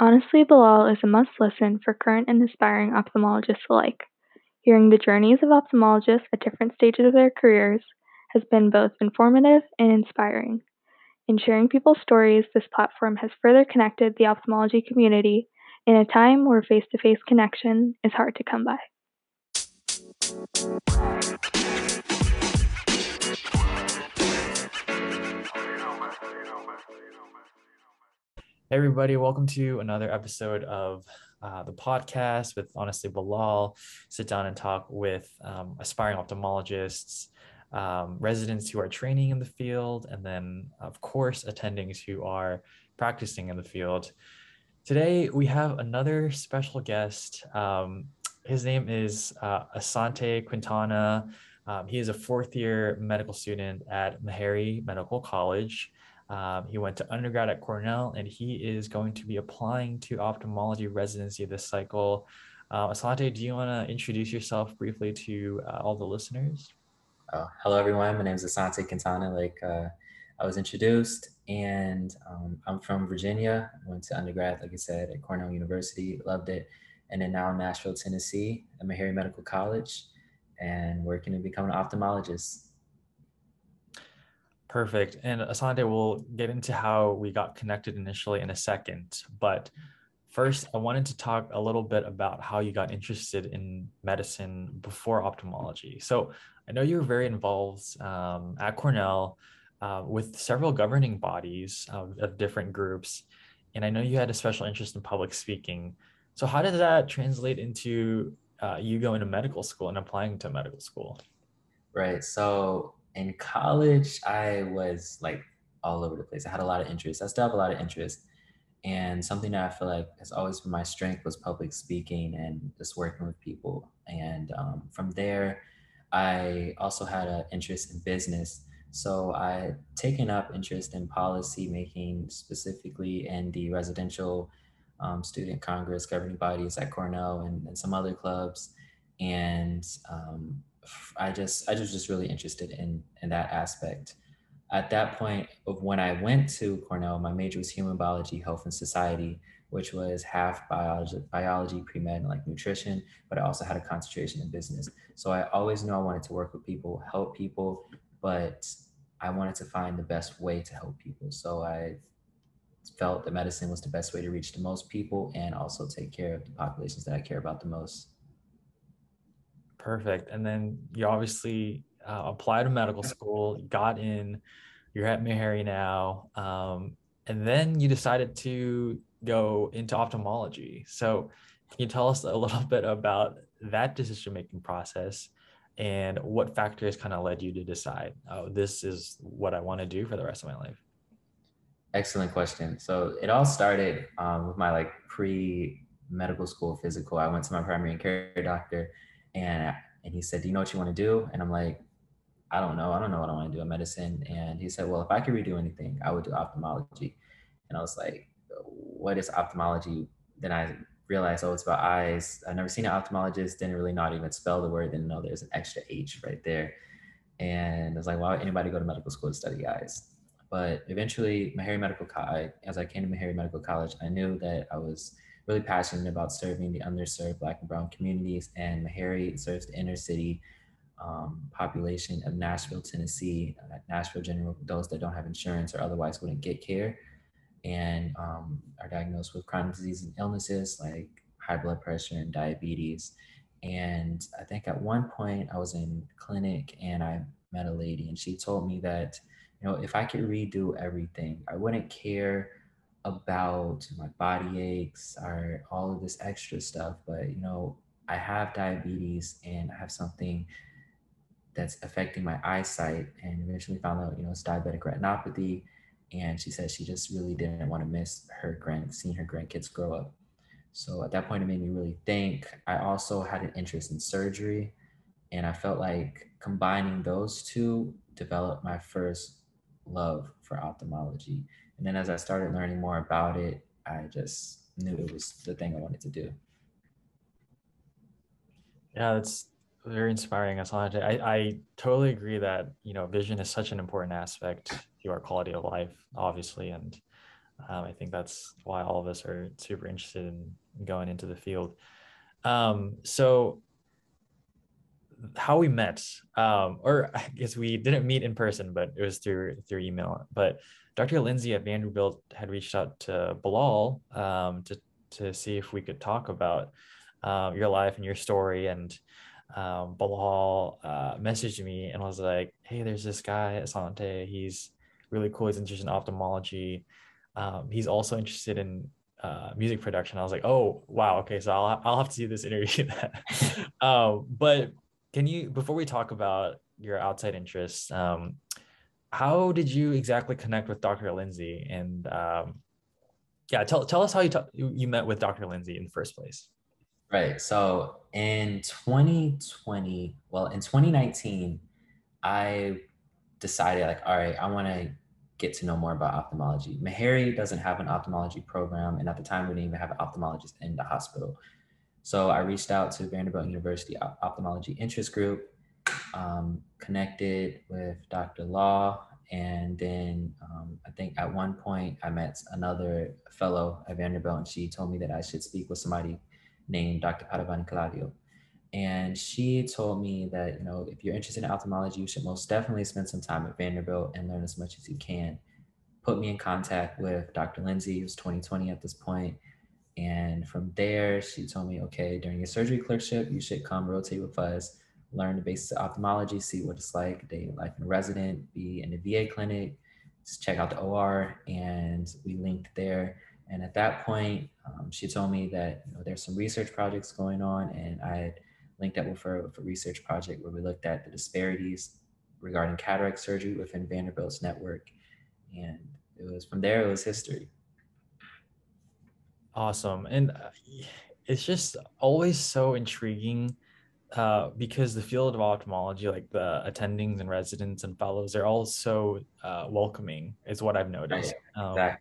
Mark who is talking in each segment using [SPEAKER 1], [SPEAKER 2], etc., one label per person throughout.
[SPEAKER 1] Honestly, Bilal is a must listen for current and aspiring ophthalmologists alike. Hearing the journeys of ophthalmologists at different stages of their careers has been both informative and inspiring. In sharing people's stories, this platform has further connected the ophthalmology community in a time where face to face connection is hard to come by.
[SPEAKER 2] Hey, everybody, welcome to another episode of uh, the podcast with Honestly Bilal. Sit down and talk with um, aspiring ophthalmologists, um, residents who are training in the field, and then, of course, attendings who are practicing in the field. Today, we have another special guest. Um, his name is uh, Asante Quintana. Um, he is a fourth year medical student at Meharry Medical College. Um, he went to undergrad at Cornell and he is going to be applying to ophthalmology residency this cycle. Uh, Asante, do you want to introduce yourself briefly to uh, all the listeners?
[SPEAKER 3] Uh, hello, everyone. My name is Asante Quintana, like uh, I was introduced, and um, I'm from Virginia. I went to undergrad, like I said, at Cornell University, loved it. And then now in Nashville, Tennessee, at Meharry Medical College, and working to become an ophthalmologist.
[SPEAKER 2] Perfect. And Asante, we'll get into how we got connected initially in a second. But first, I wanted to talk a little bit about how you got interested in medicine before ophthalmology. So I know you were very involved um, at Cornell uh, with several governing bodies of, of different groups. And I know you had a special interest in public speaking. So, how did that translate into uh, you going to medical school and applying to medical school?
[SPEAKER 3] Right. So, in college, I was like all over the place. I had a lot of interest. I still have a lot of interest. And something that I feel like has always been my strength was public speaking and just working with people. And um, from there, I also had an interest in business. So I taken up interest in policy making, specifically in the residential um, student congress governing bodies at Cornell and, and some other clubs. And um, I just I was just really interested in in that aspect. At that point of when I went to Cornell, my major was human biology, health, and society, which was half biology, biology, pre-med, like nutrition, but I also had a concentration in business. So I always knew I wanted to work with people, help people, but I wanted to find the best way to help people. So I felt that medicine was the best way to reach the most people and also take care of the populations that I care about the most.
[SPEAKER 2] Perfect. And then you obviously uh, applied to medical school, got in, you're at Meharry now. Um, and then you decided to go into ophthalmology. So, can you tell us a little bit about that decision making process and what factors kind of led you to decide, oh, this is what I want to do for the rest of my life?
[SPEAKER 3] Excellent question. So, it all started um, with my like pre medical school physical. I went to my primary care doctor and uh, and he said, "Do you know what you want to do?" And I'm like, "I don't know. I don't know what I want to do in medicine." And he said, "Well, if I could redo anything, I would do ophthalmology." And I was like, "What is ophthalmology?" Then I realized, oh, it's about eyes. I've never seen an ophthalmologist. Didn't really not even spell the word. Didn't know there's an extra H right there. And I was like, why would anybody go to medical school to study eyes? But eventually, Meharry Medical College, as I came to Meharry Medical College, I knew that I was really passionate about serving the underserved Black and Brown communities. And Meharry serves the inner city um, population of Nashville, Tennessee, uh, Nashville General, those that don't have insurance or otherwise wouldn't get care and um, are diagnosed with chronic disease and illnesses like high blood pressure and diabetes. And I think at one point I was in clinic and I met a lady and she told me that, you know, if I could redo everything, I wouldn't care about my body aches or all of this extra stuff, but you know, I have diabetes and I have something that's affecting my eyesight and eventually found out, you know, it's diabetic retinopathy. And she said she just really didn't want to miss her grand seeing her grandkids grow up. So at that point it made me really think. I also had an interest in surgery and I felt like combining those two developed my first love for ophthalmology and then as I started learning more about it, I just knew it was the thing I wanted to do.
[SPEAKER 2] Yeah, that's very inspiring, Asante. I, I totally agree that, you know, vision is such an important aspect to our quality of life, obviously. And Um, I think that's why all of us are super interested in going into the field. Um, so how we met, um, or I guess we didn't meet in person, but it was through through email. But Dr. Lindsay at Vanderbilt had reached out to Bilal um, to to see if we could talk about um, your life and your story. And um, Bilal uh, messaged me and was like, "Hey, there's this guy Asante. He's really cool. He's interested in ophthalmology. Um, he's also interested in uh, music production." I was like, "Oh, wow. Okay, so I'll I'll have to do this interview." um, but can you before we talk about your outside interests? Um, how did you exactly connect with Dr. Lindsay? And um, yeah, tell, tell us how you, you met with Dr. Lindsay in the first place.
[SPEAKER 3] Right. So in 2020, well, in 2019, I decided like, all right, I want to get to know more about ophthalmology. Meharry doesn't have an ophthalmology program, and at the time, we didn't even have an ophthalmologist in the hospital. So I reached out to Vanderbilt University Ophthalmology Interest Group, um, connected with Dr. Law, and then um, I think at one point I met another fellow at Vanderbilt, and she told me that I should speak with somebody named Dr. Paravani Claudio. And she told me that, you know, if you're interested in ophthalmology, you should most definitely spend some time at Vanderbilt and learn as much as you can. Put me in contact with Dr. Lindsay, who's 2020 at this point. And from there, she told me, okay, during your surgery clerkship, you should come rotate with us, learn the basics of ophthalmology, see what it's like, day life in a resident, be in the VA clinic, just check out the OR. And we linked there. And at that point, um, she told me that you know, there's some research projects going on, and I had linked up with her with a research project where we looked at the disparities regarding cataract surgery within Vanderbilt's network. And it was from there, it was history.
[SPEAKER 2] Awesome. And uh, it's just always so intriguing uh, because the field of ophthalmology, like the attendings and residents and fellows, they're all so uh, welcoming, is what I've noticed. Um, exactly.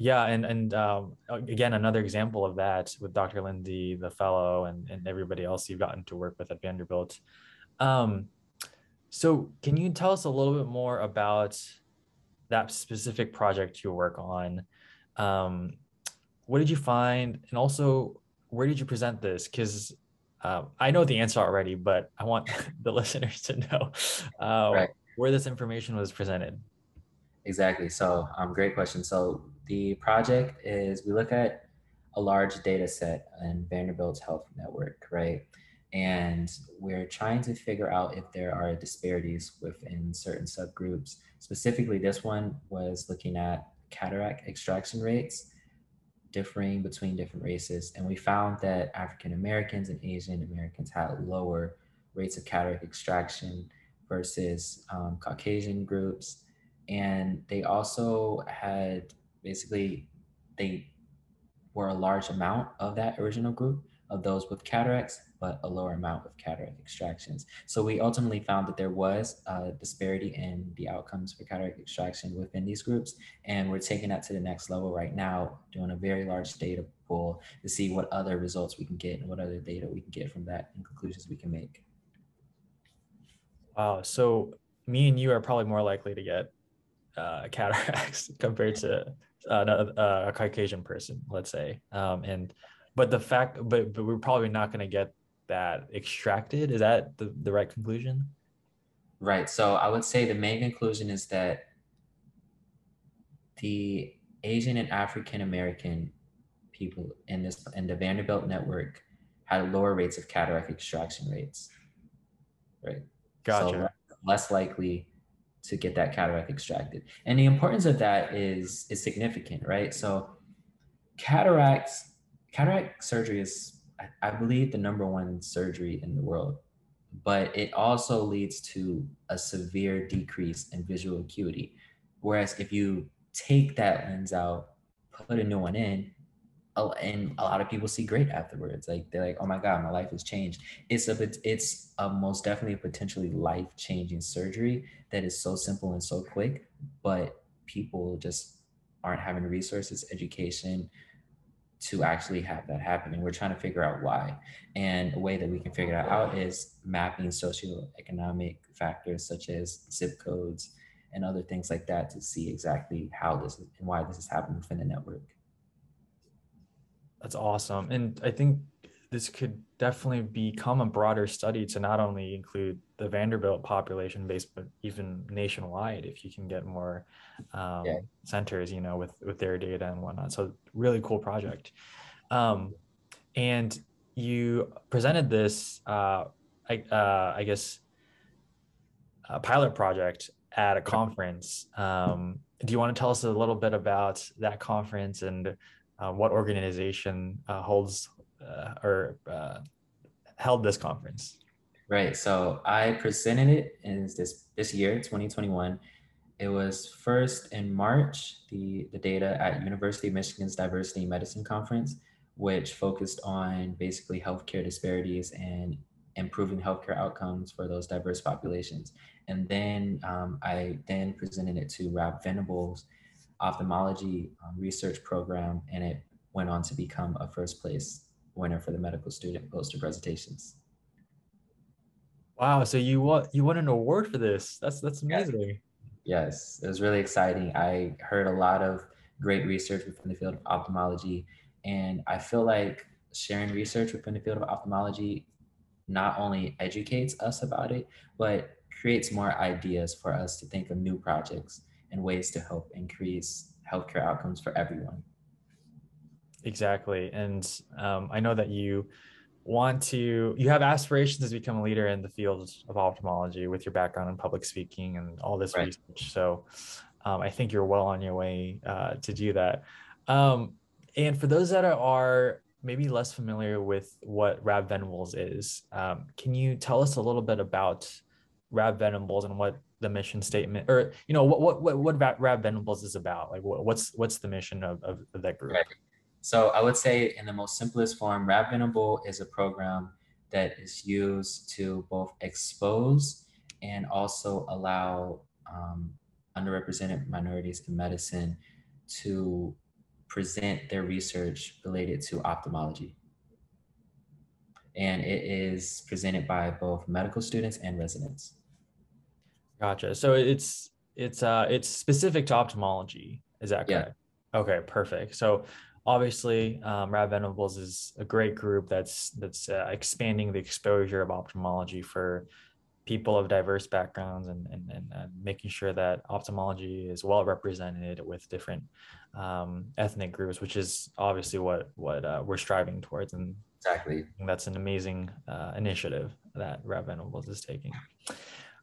[SPEAKER 2] Yeah, and and um, again, another example of that with Dr. Lindy, the fellow, and and everybody else you've gotten to work with at Vanderbilt. Um, so, can you tell us a little bit more about that specific project you work on? Um, what did you find, and also where did you present this? Because um, I know the answer already, but I want the listeners to know uh, right. where this information was presented.
[SPEAKER 3] Exactly. So, um, great question. So, the project is we look at a large data set in Vanderbilt's health network, right? And we're trying to figure out if there are disparities within certain subgroups. Specifically, this one was looking at cataract extraction rates differing between different races. And we found that African Americans and Asian Americans had lower rates of cataract extraction versus um, Caucasian groups and they also had basically they were a large amount of that original group of those with cataracts but a lower amount of cataract extractions. So we ultimately found that there was a disparity in the outcomes for cataract extraction within these groups and we're taking that to the next level right now doing a very large data pool to see what other results we can get and what other data we can get from that and conclusions we can make.
[SPEAKER 2] Wow. So me and you are probably more likely to get uh, cataracts compared to uh, a Caucasian person, let's say. Um, and but the fact, but but we're probably not going to get that extracted. Is that the, the right conclusion?
[SPEAKER 3] Right. So I would say the main conclusion is that the Asian and African American people in this in the Vanderbilt network had lower rates of cataract extraction rates. Right.
[SPEAKER 2] Gotcha.
[SPEAKER 3] So less likely to get that cataract extracted. And the importance of that is is significant, right? So cataracts, cataract surgery is, I, believe, the number one surgery in the world, but it also leads to a severe decrease in visual acuity. Whereas if you take that lens out, put a new one in, and a lot of people see great afterwards. Like they're like, "Oh my God, my life has changed." It's a it's a most definitely potentially life changing surgery that is so simple and so quick, but people just aren't having resources, education to actually have that happen. And we're trying to figure out why. And a way that we can figure that out is mapping socioeconomic factors such as zip codes and other things like that to see exactly how this is and why this is happening within the network.
[SPEAKER 2] That's awesome. And I think this could definitely become a broader study to not only include the Vanderbilt population base, but even nationwide if you can get more um, yeah. centers, you know, with with their data and whatnot. So really cool project. Um, and you presented this, uh, I, uh, I guess, a pilot project at a conference. Um, do you want to tell us a little bit about that conference and uh, what organization uh, holds uh, or uh, held this conference?
[SPEAKER 3] Right. So I presented it in this this year, 2021. It was first in March, the, the data at University of Michigan's Diversity Medicine Conference, which focused on basically healthcare disparities and improving healthcare outcomes for those diverse populations. And then um, I then presented it to Rabb-Venables ophthalmology um, research program, and it went on to become a first place winner for the medical student poster presentations.
[SPEAKER 2] Wow! So you won you won an award for this. That's that's amazing.
[SPEAKER 3] Yes, it was really exciting. I heard a lot of great research within the field of ophthalmology, and I feel like sharing research within the field of ophthalmology not only educates us about it, but creates more ideas for us to think of new projects and ways to help increase healthcare outcomes for everyone.
[SPEAKER 2] Exactly. And um, I know that you want to, you have aspirations to become a leader in the field of ophthalmology with your background in public speaking and all this right. research. So um, I think you're well on your way uh, to do that. Um, and for those that are maybe less familiar with what Rabb-Venables is, um, can you tell us a little bit about Rabb-Venables and what the mission statement or you know what what what, what Rabb-Venables is about like what's what's the mission of, of, of that group
[SPEAKER 3] right. So i would say in the most simplest form Rabb-Venable is a program that is used to both expose and also allow um, underrepresented minorities in medicine to present their research related to ophthalmology and it is presented by both medical students and residents
[SPEAKER 2] Gotcha. So it's it's uh it's specific to ophthalmology. Is that correct? Yeah. Okay, perfect. So obviously, um, Rabb-Venables is a great group that's that's uh, expanding the exposure of ophthalmology for people of diverse backgrounds and, and, and, making sure that ophthalmology is well represented with different um, ethnic groups, which is obviously what what uh, we're striving towards. And
[SPEAKER 3] exactly,
[SPEAKER 2] that's an amazing uh, initiative that Rabb-Venables is taking.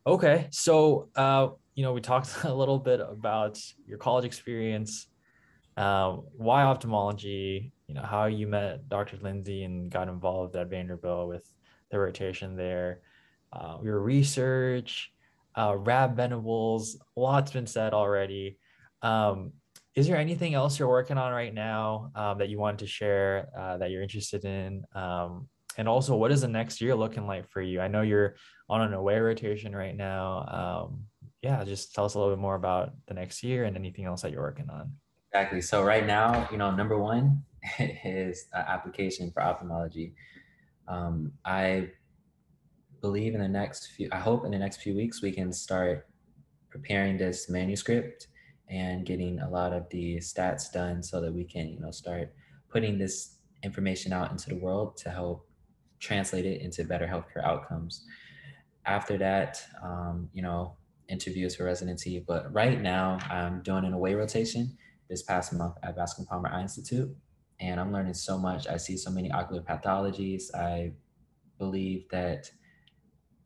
[SPEAKER 2] Okay, so uh, you know we talked a little bit about your college experience, uh, why ophthalmology, you know how you met Dr. Lindsay and got involved at Vanderbilt with the rotation there, uh, your research, uh, Rabb-Venables. Lots been said already. Um, is there anything else you're working on right now um, that you wanted to share uh, that you're interested in? Um, and also, what is the next year looking like for you? I know you're on an away rotation right now. Um, yeah, just tell us a little bit more about the next year and anything else that you're working on.
[SPEAKER 3] Exactly. So right now, you know, number one is application for ophthalmology. Um, I believe in the next few, I hope in the next few weeks we can start preparing this manuscript and getting a lot of the stats done so that we can, you know, start putting this information out into the world to help translate it into better healthcare outcomes after that, um, you know, interviews for residency. But right now, I'm doing an away rotation this past month at Bascom Palmer Eye Institute, and I'm learning so much. I see so many ocular pathologies. I believe that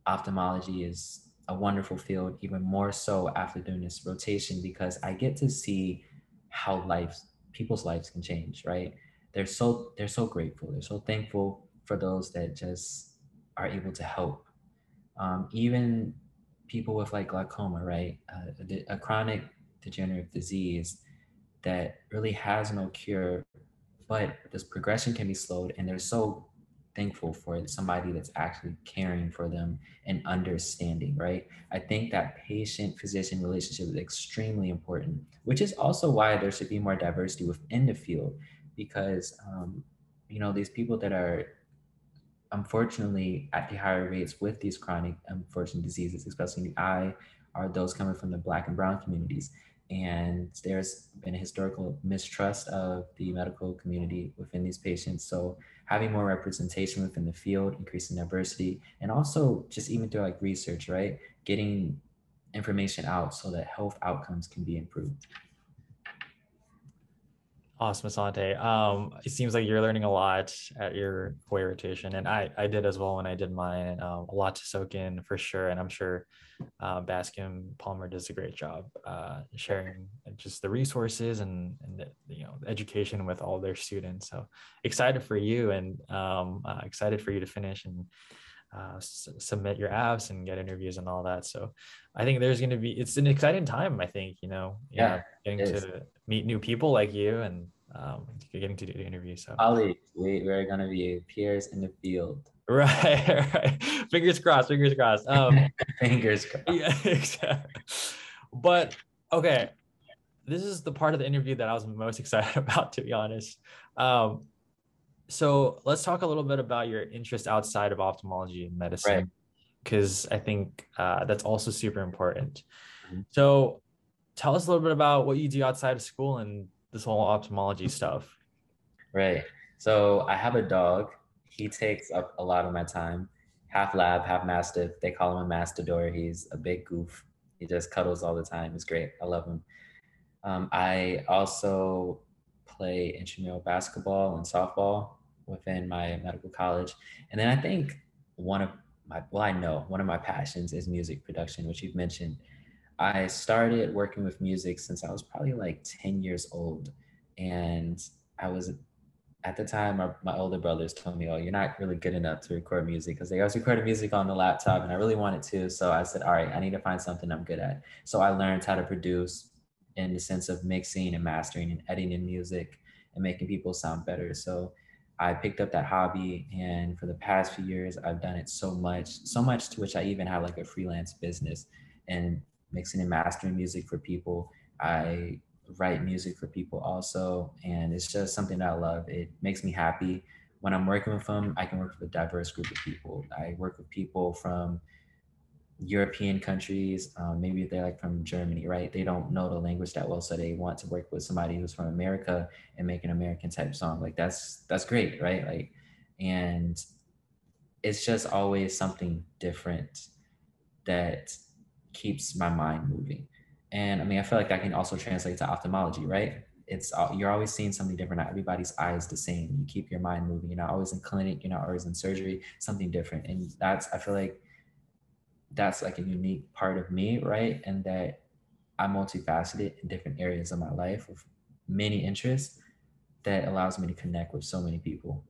[SPEAKER 3] ophthalmology is a wonderful field, even more so after doing this rotation, because I get to see how lives, people's lives can change, right? They're so they're so grateful. They're so thankful for those that just are able to help um, even people with like glaucoma, right? Uh, a, a chronic degenerative disease that really has no cure, but this progression can be slowed, and they're so thankful for somebody that's actually caring for them and understanding, right? I think that patient physician relationship is extremely important, which is also why there should be more diversity within the field because, um, you know, these people that are unfortunately, at the higher rates with these chronic unfortunate diseases, especially in the eye, are those coming from the Black and Brown communities. And there's been a historical mistrust of the medical community within these patients. So having more representation within the field, increasing diversity, and also just even through like research, right? Getting information out so that health outcomes can be improved.
[SPEAKER 2] Awesome, Asante. Um, it seems like you're learning a lot at your away rotation, and I I did as well when I did mine. Um, a lot to soak in for sure, and I'm sure uh, Palmer does a great job uh, sharing just the resources and and the, you know education with all their students. So excited for you, and um, uh, excited for you to finish and uh, s- submit your apps and get interviews and all that. So I think there's going to be, it's an exciting time. I think, you know, you
[SPEAKER 3] Yeah,
[SPEAKER 2] know, getting
[SPEAKER 3] is.
[SPEAKER 2] to meet new people like you and um, getting to do the interview. So
[SPEAKER 3] Colleagues, we, we're going to be peers in the field.
[SPEAKER 2] right, right. Fingers crossed, fingers crossed. Um,
[SPEAKER 3] Fingers crossed.
[SPEAKER 2] yeah, exactly. But okay, this is the part of the interview that I was most excited about, to be honest. Um, so let's talk a little bit about your interest outside of ophthalmology and medicine, because I think uh, that's also super important.
[SPEAKER 3] Mhm.
[SPEAKER 2] So tell us a little bit about what you do outside of school and this whole ophthalmology stuff.
[SPEAKER 3] Right. So I have a dog. He takes up a lot of my time. Half lab, half mastiff. They call him a mastador. He's a big goof. He just cuddles all the time. It's great. I love him. Um, I also play intramural basketball and softball within my medical college. And then I think one of my, well, I know one of my passions is music production, which you've mentioned. I started working with music since I was probably like 10 years old. And I was at the time, my, my older brothers told me, Oh, you're not really good enough to record music because they always recorded music on the laptop and I really wanted to. So I said, All right, I need to find something I'm good at. So I learned how to produce in the sense of mixing and mastering and editing music and making people sound better. So I picked up that hobby and for the past few years I've done it so much, so much to which I even have like a freelance business and mixing and mastering music for people. I write music for people also and it's just something that I love. It makes me happy. When I'm working with them, I can work with a diverse group of people. I work with people from European countries, um, maybe they're like from Germany, right? They don't know the language that well, so they want to work with somebody who's from America and make an American type song. Like that's that's great, right? Like, and it's just always something different that keeps my mind moving. And I mean, I feel like that can also translate to ophthalmology, right? It's you're always seeing something different. Not everybody's eye is the same. You keep your mind moving. You're not always in clinic. You're not always in surgery. Something different, and that's I feel like that's like a unique part of me, right? And that I'm multifaceted in different areas of my life with many interests that allows me to connect with so many people.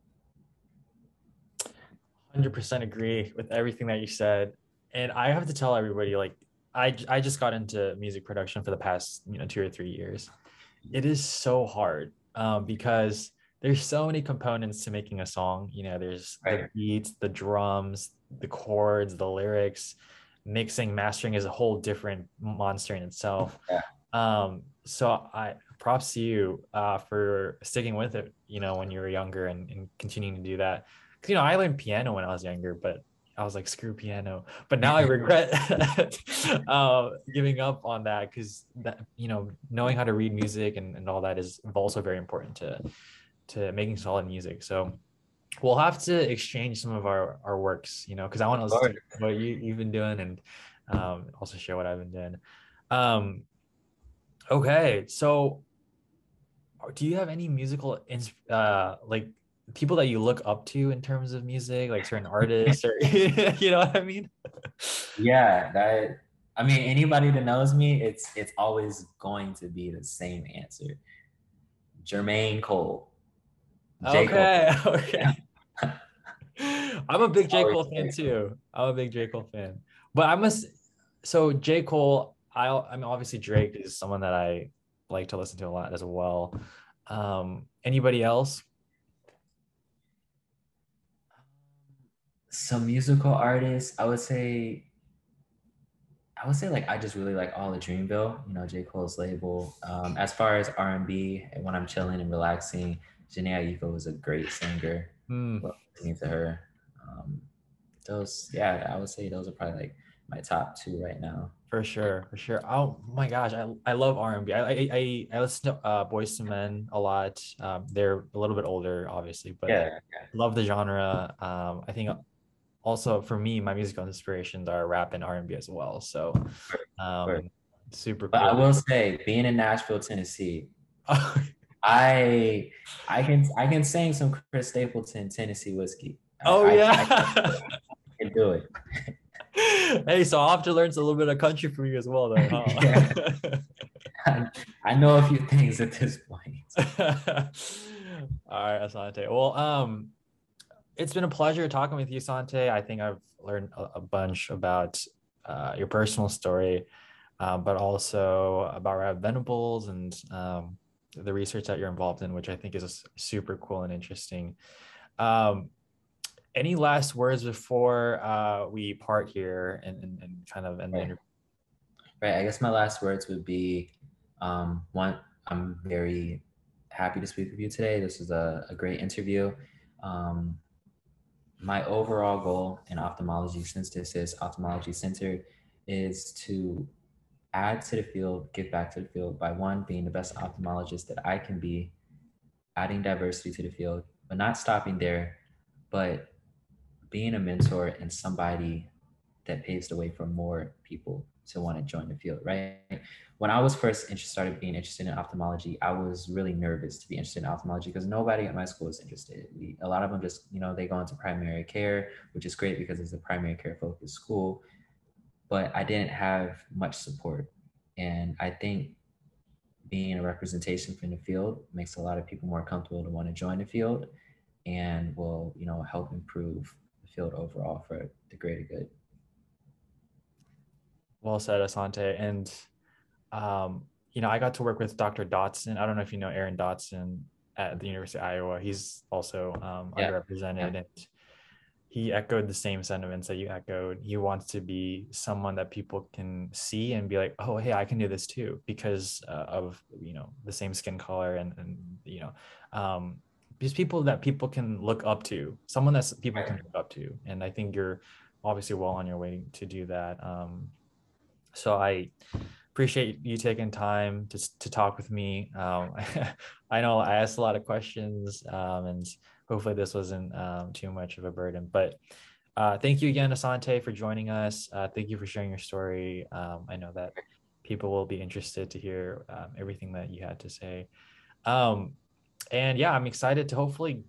[SPEAKER 2] 100% agree with everything that you said and i have to tell everybody like i i just got into music production for the past you know two or three years it is so hard um, because there's so many components to making a song you know there's the beats the drums the chords the lyrics mixing mastering is a whole different monster in itself
[SPEAKER 3] Yeah.
[SPEAKER 2] um so i props to you uh for sticking with it you know when you were younger and, and continuing to do that 'Cause, you know, I learned piano when I was younger, but I was like, screw piano. But now I regret uh, giving up on that because that, you know, knowing how to read music and, and all that is also very important to to making solid music. So we'll have to exchange some of our, our works, you know, because I want to listen to what you, you've been doing and um, also share what I've been doing. Um, okay, so do you have any musical ins- uh, like people that you look up to in terms of music, like certain artists, or you know what I mean?
[SPEAKER 3] Yeah, that I mean anybody that knows me, it's it's always going to be the same answer. Jermaine Cole. J. Cole.
[SPEAKER 2] Okay, okay. I'm a big J. Cole fan too. I'm a big J. Cole fan. But I must so J. Cole, I I mean obviously Drake is someone that I like to listen to a lot as well. Um anybody else?
[SPEAKER 3] Some musical artists, I would say I would say like I just really like all the Dreamville, you know, J. Cole's label. Um, as far as R and B, when I'm chilling and relaxing, Jhené Aiko is a great singer.
[SPEAKER 2] Hmm.
[SPEAKER 3] Love listening to her. Um, those, yeah, I would say those are probably like my top two right now.
[SPEAKER 2] For sure, for sure. Oh my gosh, I, I love R&B. I, I I I listen to uh, Boyz II Men a lot. Um, they're a little bit older, obviously, but
[SPEAKER 3] Yeah, yeah.
[SPEAKER 2] love the genre. Um, I think also for me, my musical inspirations are rap and R&B as well. So, um, super
[SPEAKER 3] But I will say, being in Nashville, Tennessee, I I can I can sing some Chris Stapleton Tennessee whiskey. I-
[SPEAKER 2] oh
[SPEAKER 3] I, I
[SPEAKER 2] yeah.
[SPEAKER 3] can do it.
[SPEAKER 2] hey, so I'll have to learn a little bit of country from you as well, then, huh?
[SPEAKER 3] I, I know a few things at this point.
[SPEAKER 2] All right, Asante. Well, um, it's been a pleasure talking with you, Sante. I think I've learned a, a bunch about uh, your personal story, uh, but also about Rabb-Venables and um, the research that you're involved in, which I think is super cool and interesting. Um, any last words before uh, we part here and, and, and kind of end the
[SPEAKER 3] Right.
[SPEAKER 2] interview?
[SPEAKER 3] Right. I guess my last words would be um, one, I'm very happy to speak with you today. This is a, a great interview. Um, my overall goal in ophthalmology, since this is ophthalmology centered, is to add to the field, give back to the field by one, being the best ophthalmologist that I can be, adding diversity to the field, but not stopping there, but being a mentor and somebody that paves the way for more people to want to join the field, right? When I was first inter- started being interested in ophthalmology, I was really nervous to be interested in ophthalmology because nobody at my school was interested. We, a lot of them just, you know, they go into primary care, which is great because it's a primary care focused school, but I didn't have much support. And I think being a representation from the field makes a lot of people more comfortable to want to join the field and will, you know, help improve field overall for the greater good.
[SPEAKER 2] Well said, Asante. And um, you know, I got to work with Dr. Dotson. I don't know if you know Aaron Dotson at the University of Iowa. He's also um,
[SPEAKER 3] Yeah.
[SPEAKER 2] underrepresented, and he echoed the same sentiments that you echoed. He wants to be someone that people can see and be like, "Oh, hey, I can do this too," because uh, of you know the same skin color and and you know. Um, just people that people can look up to, someone that people can look up to, and I think you're obviously well on your way to do that. Um, so I appreciate you taking time to, to talk with me. Um, I know I asked a lot of questions um, and hopefully this wasn't um, too much of a burden, but uh, thank you again, Asante, for joining us. Uh, thank you for sharing your story. Um, I know that people will be interested to hear um, everything that you had to say. Um, and yeah, I'm excited to hopefully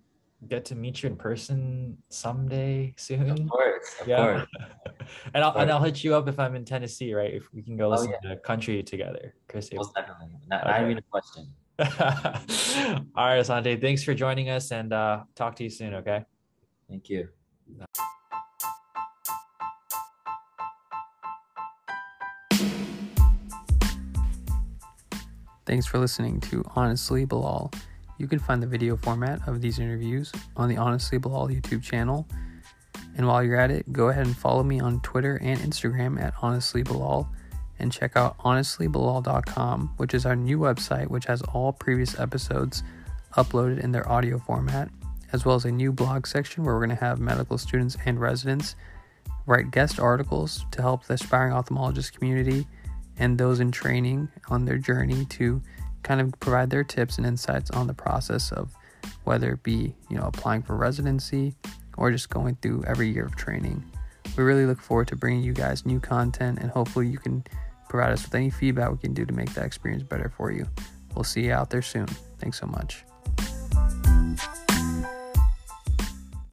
[SPEAKER 2] get to meet you in person someday soon.
[SPEAKER 3] Of course, of
[SPEAKER 2] Yeah.
[SPEAKER 3] course.
[SPEAKER 2] and I'll and
[SPEAKER 3] course.
[SPEAKER 2] I'll hit you up if I'm in Tennessee, right? If we can go
[SPEAKER 3] Oh,
[SPEAKER 2] listen to country together. Chris.
[SPEAKER 3] Most definitely. Not, not even a question.
[SPEAKER 2] All right, Asante. Thanks for joining us and uh talk to you soon, okay?
[SPEAKER 3] Thank you.
[SPEAKER 4] Thanks for listening to Honestly Bilal. You can find the video format of these interviews on the Honestly Bilal YouTube channel. And while you're at it, go ahead and follow me on Twitter and Instagram at Honestly Bilal and check out honestlybilal.com, which is our new website which has all previous episodes uploaded in their audio format, as well as a new blog section where we're going to have medical students and residents write guest articles to help the aspiring ophthalmologist community and those in training on their journey to kind of provide their tips and insights on the process of whether it be you know applying for residency or just going through every year of training. We really look forward to bringing you guys new content and hopefully you can provide us with any feedback we can do to make that experience better for you. We'll see you out there soon. Thanks so much